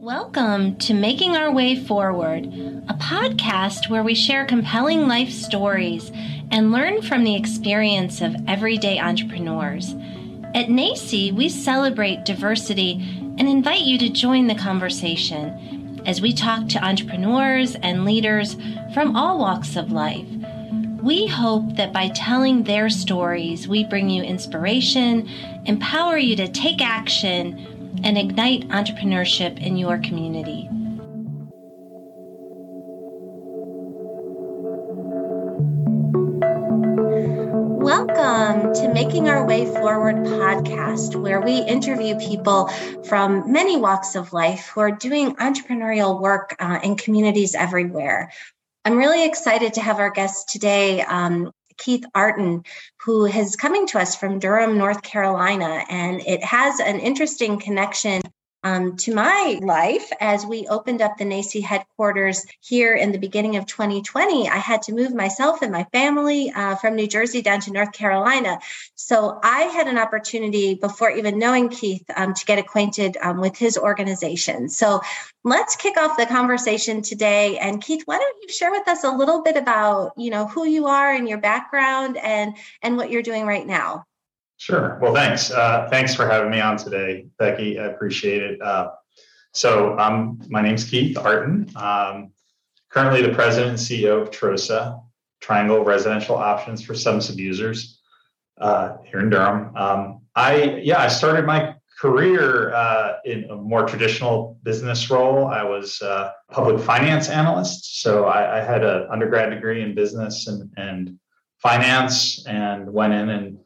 Welcome to Making Our Way Forward, a podcast where we share compelling life stories and learn from the experience of everyday entrepreneurs. At NACCE, we celebrate diversity and invite you to join the conversation as we talk to entrepreneurs and leaders from all walks of life. We hope that by telling their stories, we bring you inspiration, empower you to take action, and ignite entrepreneurship in your community. Welcome to Making Our Way Forward podcast, where we interview people from many walks of life who are doing entrepreneurial work uh, in communities everywhere. I'm really excited to have our guest today, um, Keith Artin, who is coming to us from Durham, North Carolina. And it has an interesting connection um, to my life as we opened up the NACCE headquarters here in the beginning of 2020. I had to move myself and my family uh, from New Jersey down to North Carolina. So I had an opportunity before even knowing Keith um, to get acquainted um, with his organization. So let's kick off the conversation today. And Keith, why don't you share with us a little bit about you know who you are and your background and and what you're doing right now? Sure. Well, thanks. Uh, thanks for having me on today, Becky. I appreciate it. Uh, so, um, my name's Keith Artin. Um, currently the president and CEO of TROSA, Triangle Residential Options for Substance Abusers, uh, here in Durham. Um, I yeah, I started my career uh, in a more traditional business role. I was a public finance analyst, so I, I had an undergrad degree in business and, and finance, and went in and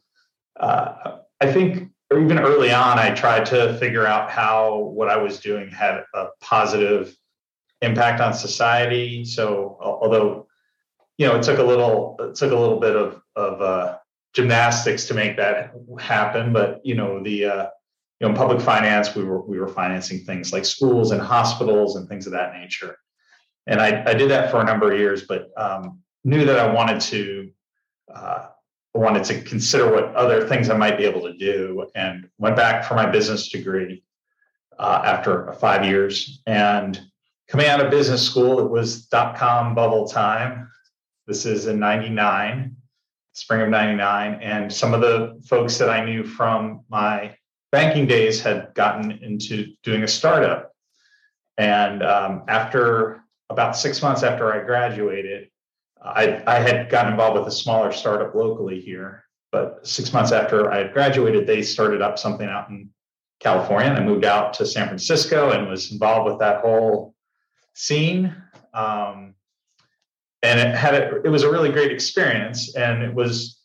uh, I think even early on, I tried to figure out how what I was doing had a positive impact on society. So although you know it took a little it took a little bit of of uh, gymnastics to make that happen, but you know the uh, you know in public finance we were we were financing things like schools and hospitals and things of that nature. And I, I did that for a number of years, but um, knew that I wanted to uh, wanted to consider what other things I might be able to do and went back for my business degree uh, after five years. And coming out of business school, it was dot com bubble time. This is in 99, spring of 99. And some of the folks that I knew from my banking days had gotten into doing a startup. And um, after about six months after I graduated, I, I had gotten involved with a smaller startup locally here, but six months after I had graduated, they started up something out in California, and I moved out to San Francisco and was involved with that whole scene. Um, and it had a, it was a really great experience, and it was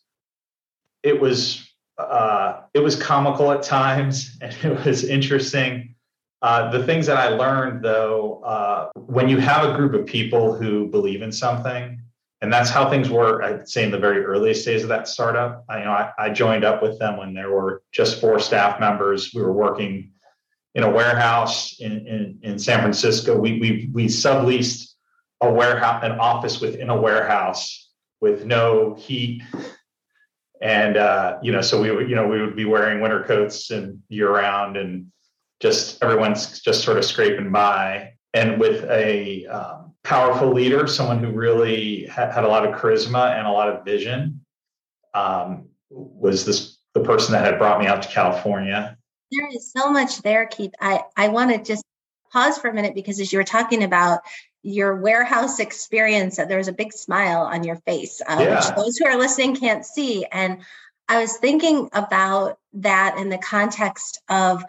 it was uh, it was comical at times, and it was interesting. Uh, the things that I learned, though, uh, when you have a group of people who believe in something and that's how things were i'd say in the very earliest days of that startup. I, you know I, I, joined up with them when there were just four staff members. We were working in a warehouse in, in, in san francisco. We, we, we subleased a warehouse an office within a warehouse with no heat. And uh, you know so we would you know we would be wearing winter coats and year round and just everyone's just sort of scraping by. And with a um, powerful leader, someone who really had, had a lot of charisma and a lot of vision. Um, was this the person that had brought me out to California? There is so much there, Keith. I, I want to just pause for a minute because as you were talking about your warehouse experience, there was a big smile on your face, uh, yeah. which those who are listening can't see. And I was thinking about that in the context of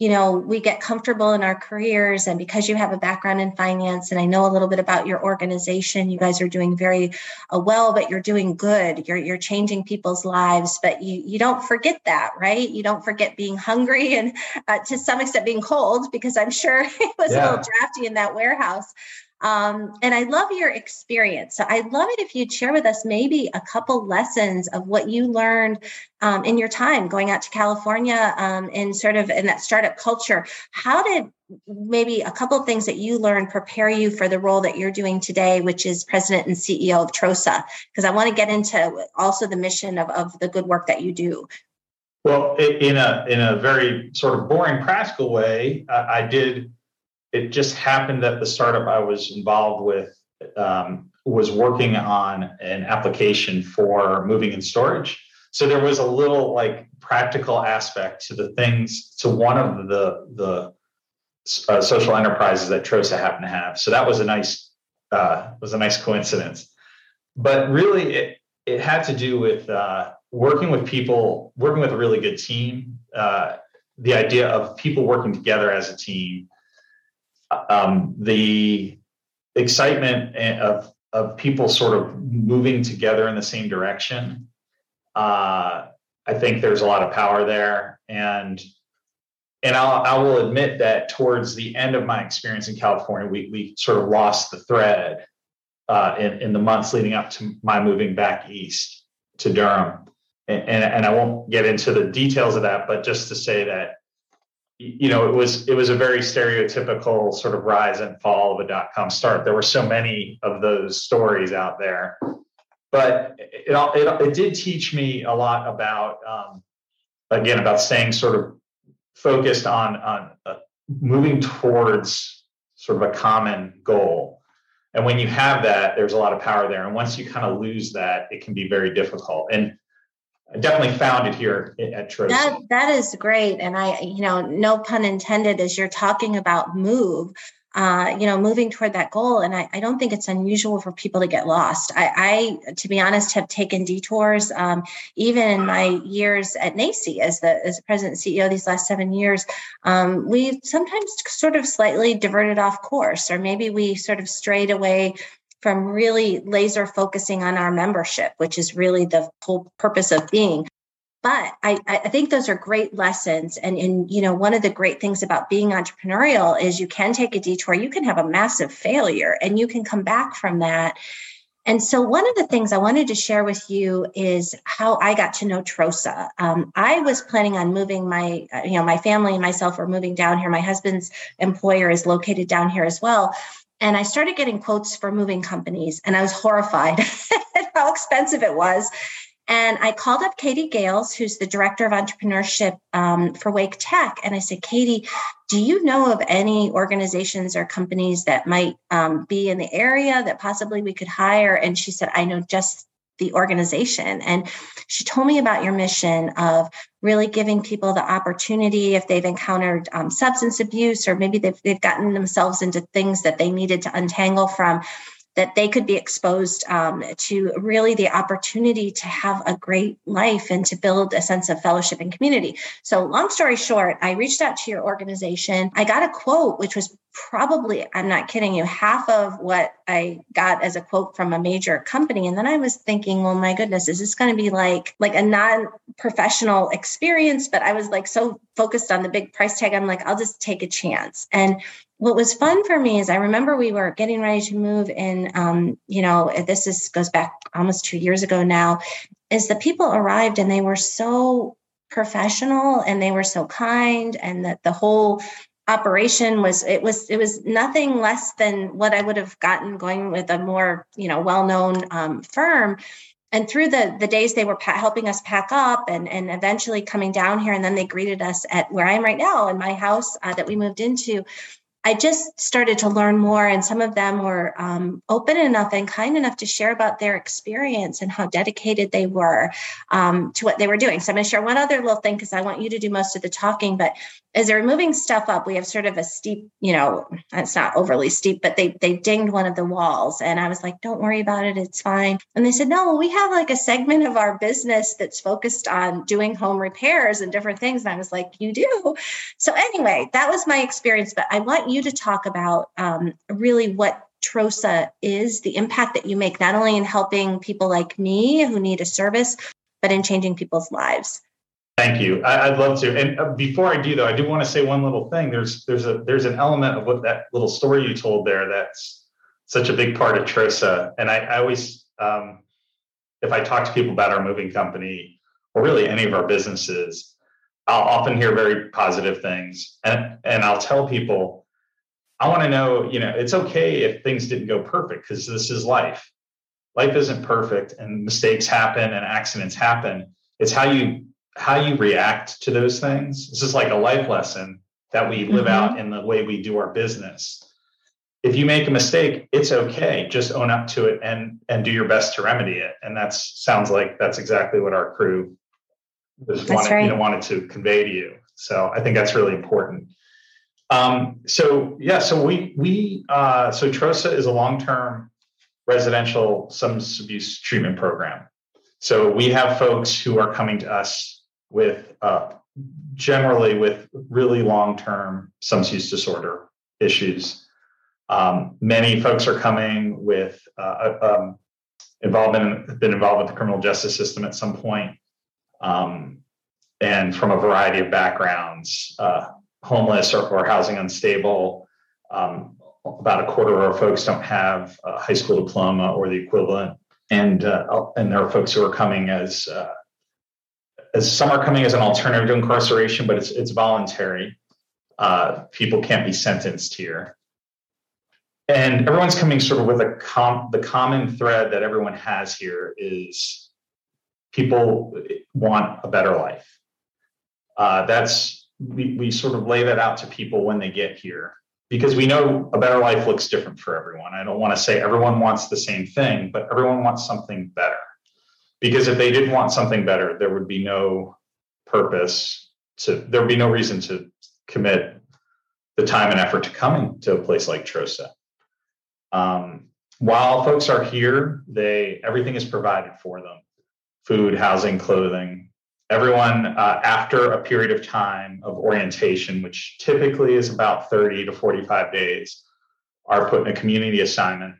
you know, we get comfortable in our careers. And because you have a background in finance, and I know a little bit about your organization, you guys are doing very uh, well, but you're doing good. You're, you're changing people's lives, but you, you don't forget that, right? You don't forget being hungry and uh, to some extent being cold, because I'm sure it was yeah. a little drafty in that warehouse. Um, and I love your experience. So I'd love it if you'd share with us maybe a couple lessons of what you learned um, in your time going out to California um, and sort of in that startup culture. How did maybe a couple of things that you learned prepare you for the role that you're doing today, which is president and CEO of TROSA? Because I want to get into also the mission of, of the good work that you do. Well, in a in a very sort of boring practical way, I did it just happened that the startup I was involved with um, was working on an application for moving and storage. So there was a little like practical aspect to the things to one of the the uh, social enterprises that Trosa happened to have. So that was a nice uh, was a nice coincidence. But really, it it had to do with uh, working with people, working with a really good team. Uh, the idea of people working together as a team, um, the excitement of of people sort of moving together in the same direction. Uh, I think there's a lot of power there, and and I'll, I will admit that towards the end of my experience in California, we we sort of lost the thread uh, in in the months leading up to my moving back east to Durham, and, and and I won't get into the details of that, but just to say that you know, it was it was a very stereotypical sort of rise and fall of a dot com start. There were so many of those stories out there, but it it, it did teach me a lot about um, again about staying sort of focused on on uh, moving towards sort of a common goal. And when you have that, there's a lot of power there. And once you kind of lose that, it can be very difficult. And Definitely found it here at Trosa. That that is great, and I, you know, no pun intended, as you're talking about move, uh, you know, moving toward that goal. And I, I, don't think it's unusual for people to get lost. I, I to be honest, have taken detours, um, even in my years at NACCE as the as president and CEO these last seven years. Um, we sometimes sort of slightly diverted off course, or maybe we sort of strayed away from really laser focusing on our membership, which is really the whole purpose of being. But I, I think those are great lessons. And, and, you know, one of the great things about being entrepreneurial is you can take a detour, you can have a massive failure, and you can come back from that. And so, one of the things I wanted to share with you is how I got to know Trosa. Um, I was planning on moving my, you know, my family and myself were moving down here. My husband's employer is located down here as well. And I started getting quotes for moving companies, and I was horrified at how expensive it was. And I called up Katie Gales, who's the director of entrepreneurship um, for Wake Tech. And I said, Katie, do you know of any organizations or companies that might um, be in the area that possibly we could hire? And she said, I know just the organization. And she told me about your mission of really giving people the opportunity if they've encountered um, substance abuse or maybe they've, they've gotten themselves into things that they needed to untangle from that they could be exposed um, to really the opportunity to have a great life and to build a sense of fellowship and community. So, long story short, I reached out to your organization. I got a quote, which was probably, I'm not kidding you, half of what I got as a quote from a major company. And then I was thinking, well, my goodness, is this going to be like like a non-professional experience? But I was like so focused on the big price tag. I'm like, I'll just take a chance. And what was fun for me is I remember we were getting ready to move in. Um, you know, this is goes back almost two years ago now. Is the people arrived and they were so professional and they were so kind and that the whole operation was it was it was nothing less than what I would have gotten going with a more you know well known um, firm and through the the days they were pa- helping us pack up and and eventually coming down here and then they greeted us at where i am right now in my house uh, that we moved into I just started to learn more, and some of them were um, open enough and kind enough to share about their experience and how dedicated they were um, to what they were doing. So, I'm going to share one other little thing because I want you to do most of the talking. But as they're moving stuff up, we have sort of a steep, you know, it's not overly steep, but they they dinged one of the walls, and I was like, "Don't worry about it, it's fine." And they said, "No, we have like a segment of our business that's focused on doing home repairs and different things." And I was like, "You do?" So anyway, that was my experience. But I want you to talk about um, really what Trosa is, the impact that you make not only in helping people like me who need a service, but in changing people's lives. Thank you. I, would love to. And uh, before I do, though, I do want to say one little thing. There's there's a there's an element of what that little story you told there that's such a big part of Trosa. And I, I always, um, if I talk to people about our moving company or really any of our businesses, I'll often hear very positive things, and and I'll tell people, I want to know, you know, it's okay if things didn't go perfect because this is life. Life isn't perfect, and mistakes happen and accidents happen. It's how you how you react to those things. This is like a life lesson. that we live mm-hmm. out in the way we do our business. If you make a mistake, it's okay. Just own up to it and and do your best to remedy it. And that sounds like that's exactly what our crew was wanted, right. you know, wanted to convey to you. So I think that's really important. Um, so yeah, so we we uh, so TROSA is a long term residential substance abuse treatment program. So we have folks who are coming to us with uh, generally with really long term substance use disorder issues. Um, many folks are coming with uh, um, involvement, been involved with the criminal justice system at some point, um, and from a variety of backgrounds, uh, homeless or, or, housing unstable. Um, about a quarter of our folks don't have a high school diploma or the equivalent, and uh, and there are folks who are coming as uh, as some are coming as an alternative to incarceration, but it's it's voluntary. Uh, people can't be sentenced here, and everyone's coming sort of with a com- the common thread that everyone has here is people want a better life. Uh, that's we we sort of lay that out to people when they get here because we know a better life looks different for everyone. I don't want to say everyone wants the same thing, but everyone wants something better. Because if they didn't want something better, there would be no purpose to, there would be no reason to commit the time and effort to coming to a place like Trosa. Um, while folks are here, they everything is provided for them: food, housing, clothing, everyone uh, after a period of time of orientation which typically is about 30 to 45 days are put in a community assignment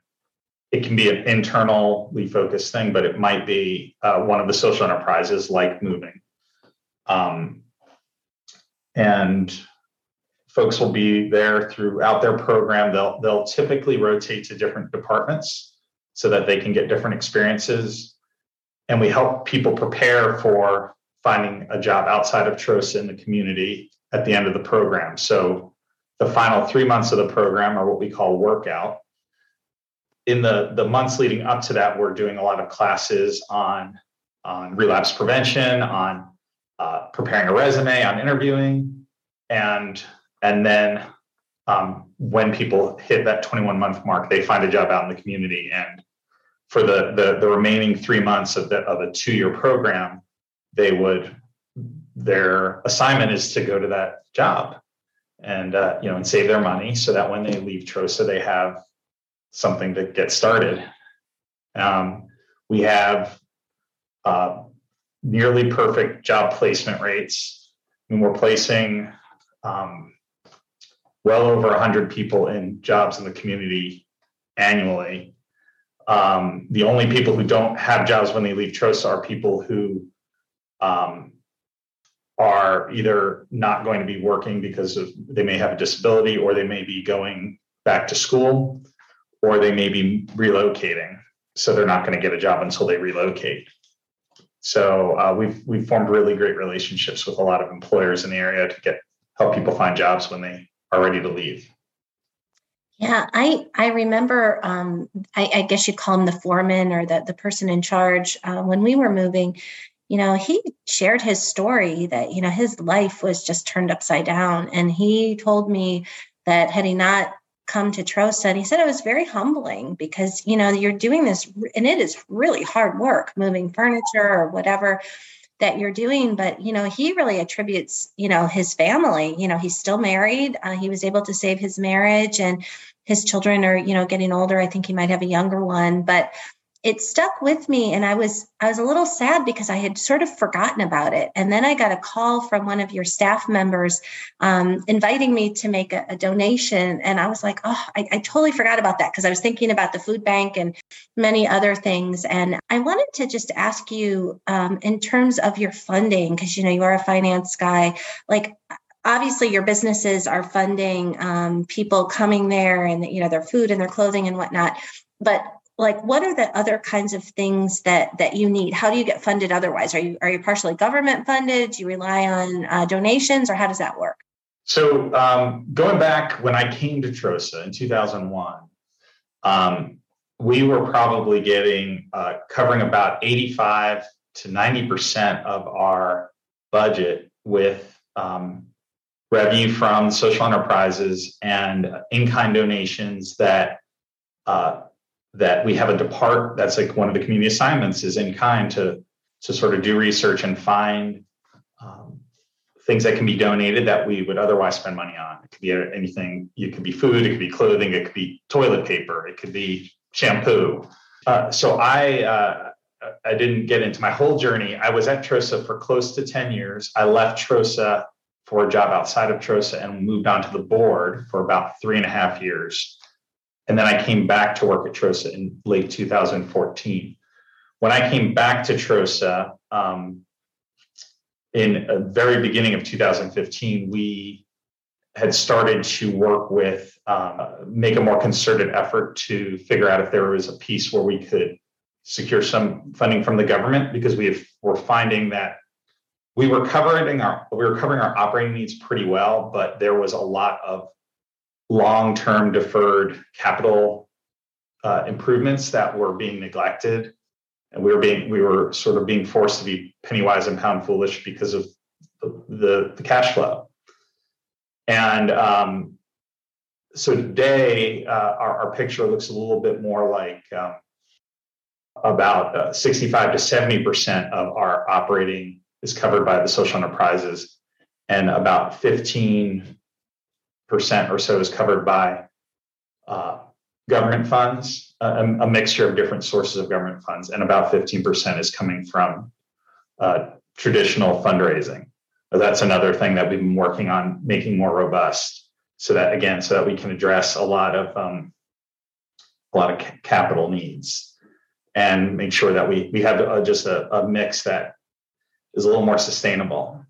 it can be an internally focused thing but it might be uh, one of the social enterprises like moving um, and folks will be there throughout their program they'll they'll typically rotate to different departments so that they can get different experiences and we help people prepare for finding a job outside of TROSA in the community at the end of the program. So the final three months of the program are what we call workout. In the, the months leading up to that, we're doing a lot of classes on, on relapse prevention, on uh, preparing a resume, on interviewing, and and then um, when people hit that 21 month mark, they find a job out in the community. And for the the, the remaining three months of the of a two year program, they would their assignment is to go to that job and uh, you know and save their money so that when they leave Trosa they have something to get started. Um, we have uh, nearly perfect job placement rates. Mean, we're placing um, well over 100 people in jobs in the community annually. Um, the only people who don't have jobs when they leave Trosa are people who um, are either not going to be working because of they may have a disability or they may be going back to school or they may be relocating so they're not going to get a job until they relocate so uh, we've we've formed really great relationships with a lot of employers in the area to get help people find jobs when they are ready to leave yeah, I I remember. Um, I, I, guess you'd call him the foreman or the the person in charge. Uh, when we were moving, you know, he shared his story that, you know, his life was just turned upside down. And he told me that had he not come to Trosa, and he said it was very humbling because, you know, you're doing this and it is really hard work moving furniture or whatever that you're doing but you know he really attributes you know his family you know he's still married uh, he was able to save his marriage and his children are you know getting older. I think he might have a younger one but it stuck with me and i was i was a little sad because i had sort of forgotten about it. And then i got a call from one of your staff members um, inviting me to make a, a, donation. And i was like oh i, I totally forgot about that because i was thinking about the food bank and many other things. And i wanted to just ask you um, in terms of your funding because you know you are a finance guy like obviously your businesses are funding um, people coming there and you know their food and their clothing and whatnot but like what are the other kinds of things that that you need? How do you get funded otherwise? Are you are you partially government funded? Do you rely on uh, donations or how does that work? So um, going back when i came to trosa in 2001 um, we were probably getting uh, covering about 85 to 90 percent of our budget with um, revenue from social enterprises and in-kind donations that uh, that we have a depart that's like one of the community assignments is in kind to to sort of do research and find um, things that can be donated that we would otherwise spend money on. It could be anything. It could be food. It could be clothing. It could be toilet paper. It could be shampoo. Uh, so I uh, I didn't get into my whole journey. I was at Trosa for close to ten years. I left Trosa for a job outside of Trosa and moved on to the board for about three and a half years. And then I came back to work at Trosa in late 2014. When I came back to Trosa um, in the very beginning of 2015, we had started to work with, um, make a more concerted effort to figure out if there was a piece where we could secure some funding from the government because we have, were finding that we were covering our we were covering our operating needs pretty well, but there was a lot of long-term deferred capital uh, improvements that were being neglected, and we were being we were sort of being forced to be penny wise and pound foolish because of the the, cash flow. And um, so today, uh, our, our, picture looks a little bit more like um, about uh, 65 to 70 percent of our operating is covered by the social enterprises, and about 15% or so is covered by uh, government funds, a, a, mixture of different sources of government funds, and about 15% is coming from uh, traditional fundraising. That's another thing that we've been working on making more robust, so that again, so that we can address a lot of um, a lot of capital needs and make sure that we we have uh, just a, a mix that is a little more sustainable.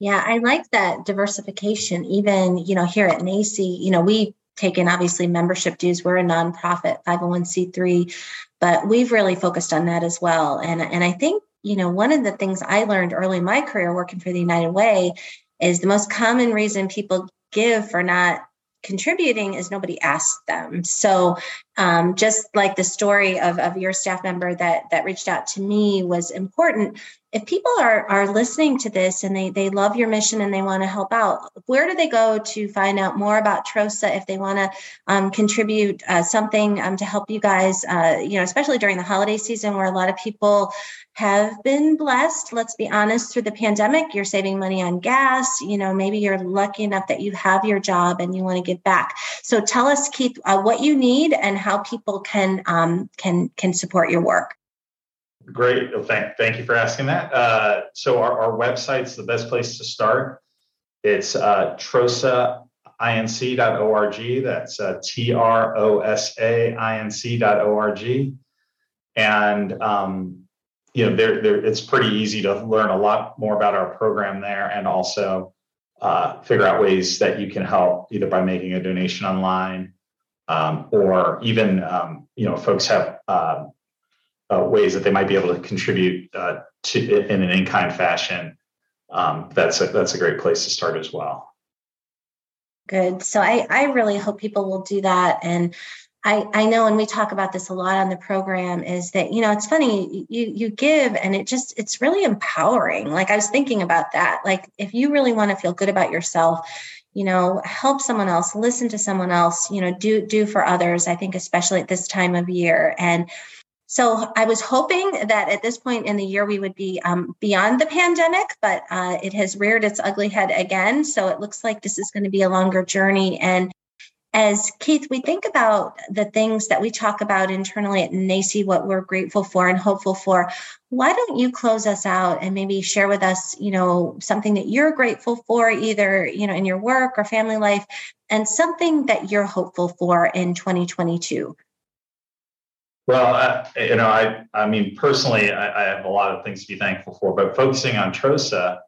Yeah, I like that diversification. Even, you know, here at NACCE, you know, we take in obviously membership dues. We're a nonprofit 501c3, but we've really focused on that as well. And and I think, you know, one of the things I learned early in my career working for the United Way is the most common reason people give for not contributing is nobody asked them. So um, just like the story of, of your staff member that that reached out to me was important. If people are are listening to this and they they love your mission and they want to help out where do they go to find out more about trosa if they want to um, contribute uh, something um, to help you guys uh, you know especially during the holiday season where a lot of people have been blessed let's be honest through the pandemic? You're saving money on gas you know maybe you're lucky enough that you have your job and you want to give back. So tell us keith uh, what you need and how people can um, can can support your work Great. Well, thank, thank you for asking that. Uh, so our, our website's the best place to start. It's uh, trosainc.org. That's uh, T-R-O-S-A-I-N-C.org. And, um, you know, there, there, it's pretty easy to learn a lot more about our program there and also uh, figure out ways that you can help either by making a donation online um, or even, um, you know, folks have uh, uh, ways that they might be able to contribute uh, to in an in-kind fashion, um, that's a, that's a great place to start as well. Good. So I I really hope people will do that and. I, I know and we talk about this a lot on the program is that you know it's funny you you give and it just it's really empowering like i was thinking about that like if you really want to feel good about yourself you know help someone else listen to someone else you know do do for others i think especially at this time of year and so I was hoping that at this point in the year we would be um, beyond the pandemic, but uh, it has reared its ugly head again. So it looks like this is going to be a longer journey. And as Keith, we think about the things that we talk about internally at NACCE, what we're grateful for and hopeful for. Why don't you close us out and maybe share with us, you know, something that you're grateful for, either you know in your work or family life, and something that you're hopeful for in 2022? Well, uh, you know, I I mean, personally, I, I, have a lot of things to be thankful for, but focusing on Trosa,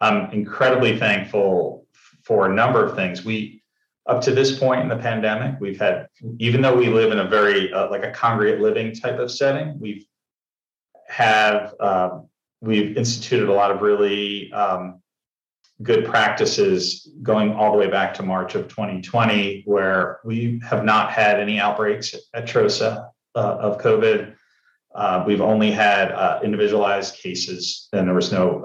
I'm incredibly thankful for a number of things. We up to this point in the pandemic, we've had, even though we live in a very uh, like a congregate living type of setting, we've have um, we've instituted a lot of really um, good practices going all the way back to March of 2020, where we have not had any outbreaks at Trosa uh, of COVID. Uh, we've only had uh, individualized cases, and there was no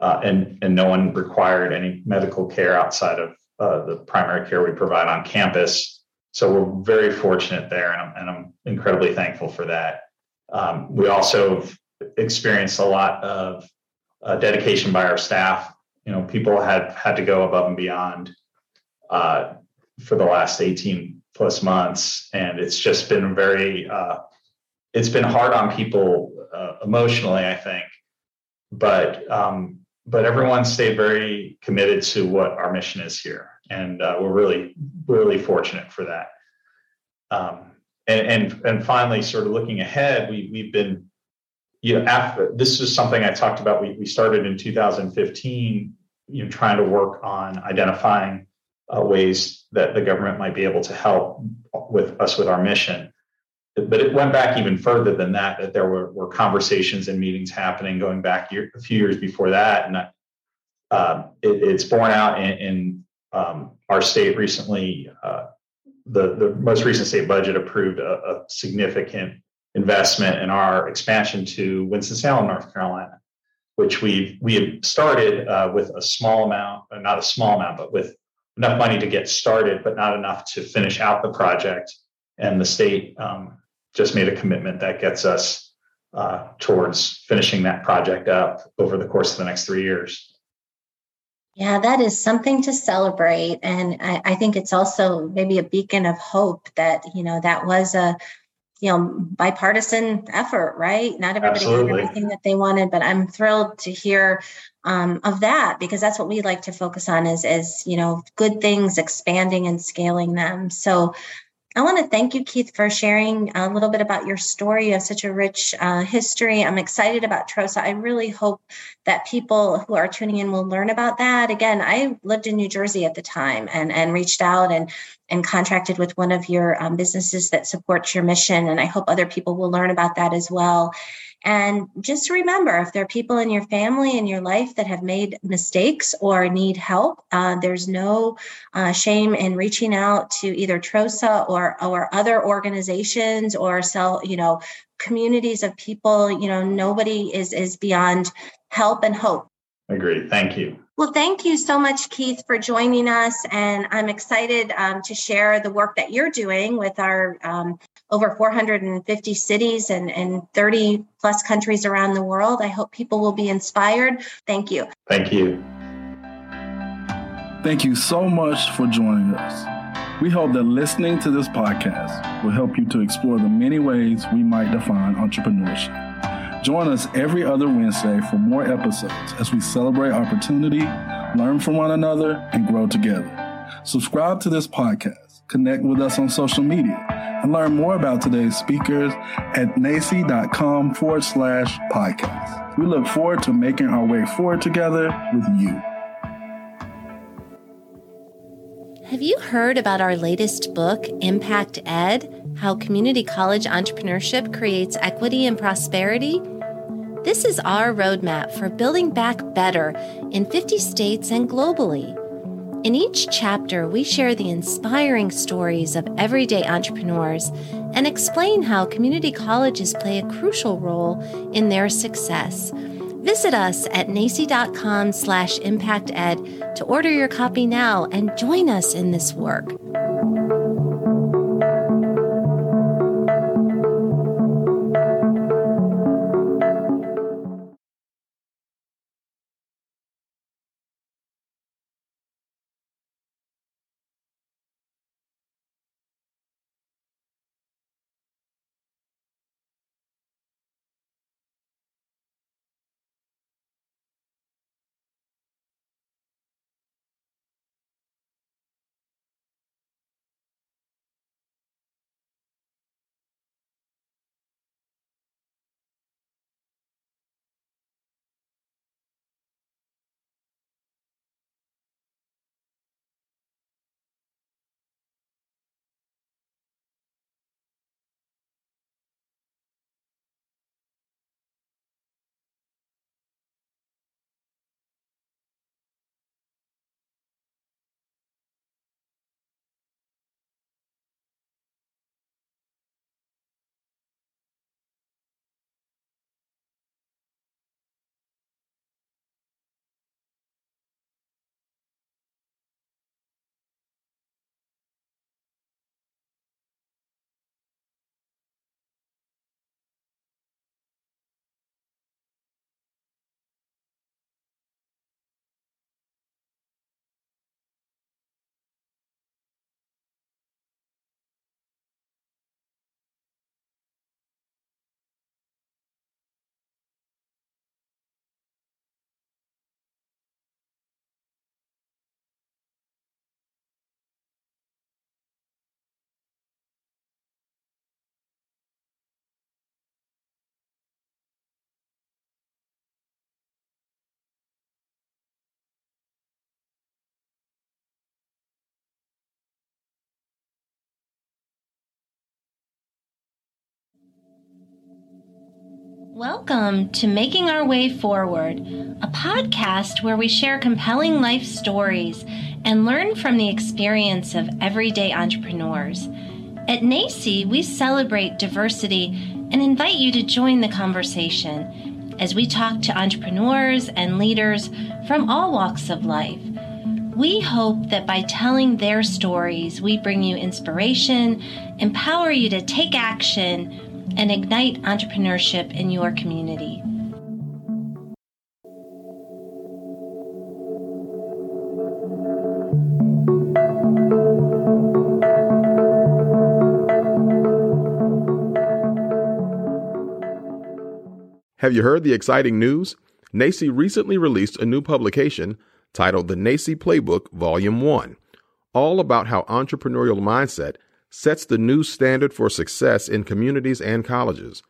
uh, and and no one required any medical care outside of uh, the primary care we provide on campus. So we're very fortunate there, and I'm, and I'm incredibly thankful for that. Um, we also have experienced a lot of uh, dedication by our staff. You know, people had had to go above and beyond uh, for the last 18 plus months, and it's just been very. Uh, it's been hard on people uh, emotionally, I think, but um, but everyone stayed very committed to what our mission is here, and uh, we're really really fortunate for that. Um, and and and finally, sort of looking ahead, we we've been you know after this is something I talked about. We we started in 2015, you know, trying to work on identifying uh, ways that the government might be able to help with us with our mission but it went back even further than that that there were, were conversations and meetings happening going back year, a few years before that. And uh, it, it's borne out in, in um, our state recently uh, the, the most recent state budget approved a, a significant investment in our expansion to winston-salem north carolina which we we started uh, with a small amount uh, not a small amount but with enough money to get started but not enough to finish out the project. And the state um, just made a commitment that gets us uh, towards finishing that project up over the course of the next three years. Yeah, that is something to celebrate. And I, I, think it's also maybe a beacon of hope that, you know, that was a, you know, bipartisan effort, right? Not everybody Absolutely. had everything that they wanted, but I'm thrilled to hear um, of that because that's what we like to focus on is, is, you know, good things, expanding and scaling them. So I want to thank you, Keith, for sharing a little bit about your story of such a rich uh, history. I'm excited about TROSA. I really hope that people who are tuning in will learn about that. Again, I lived in New Jersey at the time and, and reached out and, and contracted with one of your um, businesses that supports your mission. And I hope other people will learn about that as well. And just remember if there are people in your family in your life that have made mistakes or need help, uh, there's no uh, shame in reaching out to either TROSA or, or other organizations or sell, you know, communities of people. You know, nobody is is beyond help and hope. Agreed. Thank you. Well, thank you so much, Keith, for joining us. And I'm excited um, to share the work that you're doing with our um, over 450 cities and, and 30 plus countries around the world. I hope people will be inspired. Thank you. Thank you. Thank you so much for joining us. We hope that listening to this podcast will help you to explore the many ways we might define entrepreneurship. Join us every other Wednesday for more episodes as we celebrate opportunity, learn from one another, and grow together. Subscribe to this podcast, connect with us on social media, and learn more about today's speakers at nacce.com forward slash podcast. We look forward to making our way forward together with you. Have you heard about our latest book, Impact Ed How Community College Entrepreneurship Creates Equity and Prosperity? This is our roadmap for building back better in 50 states and globally. In each chapter, we share the inspiring stories of everyday entrepreneurs and explain how community colleges play a crucial role in their success. Visit us at nacce.com slash impacted to order your copy now and join us in this work. Welcome to Making Our Way Forward, a podcast where we share compelling life stories and learn from the experience of everyday entrepreneurs. At NACCE, we celebrate diversity and invite you to join the conversation as we talk to entrepreneurs and leaders from all walks of life. We hope that by telling their stories, we bring you inspiration, empower you to take action, and ignite entrepreneurship in your community. Have you heard the exciting news? NACCE recently released a new publication titled The NACCE Playbook Volume 1, all about how entrepreneurial mindset sets the new standard for success in communities and colleges.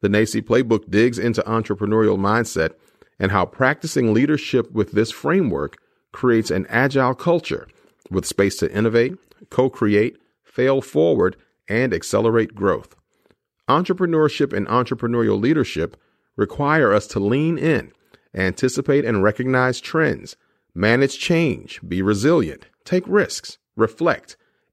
The NACCE Playbook digs into entrepreneurial mindset and how practicing leadership with this framework creates an agile culture with space to innovate, co create, fail forward, and accelerate growth. Entrepreneurship and entrepreneurial leadership require us to lean in, anticipate and recognize trends, manage change, be resilient, take risks, reflect,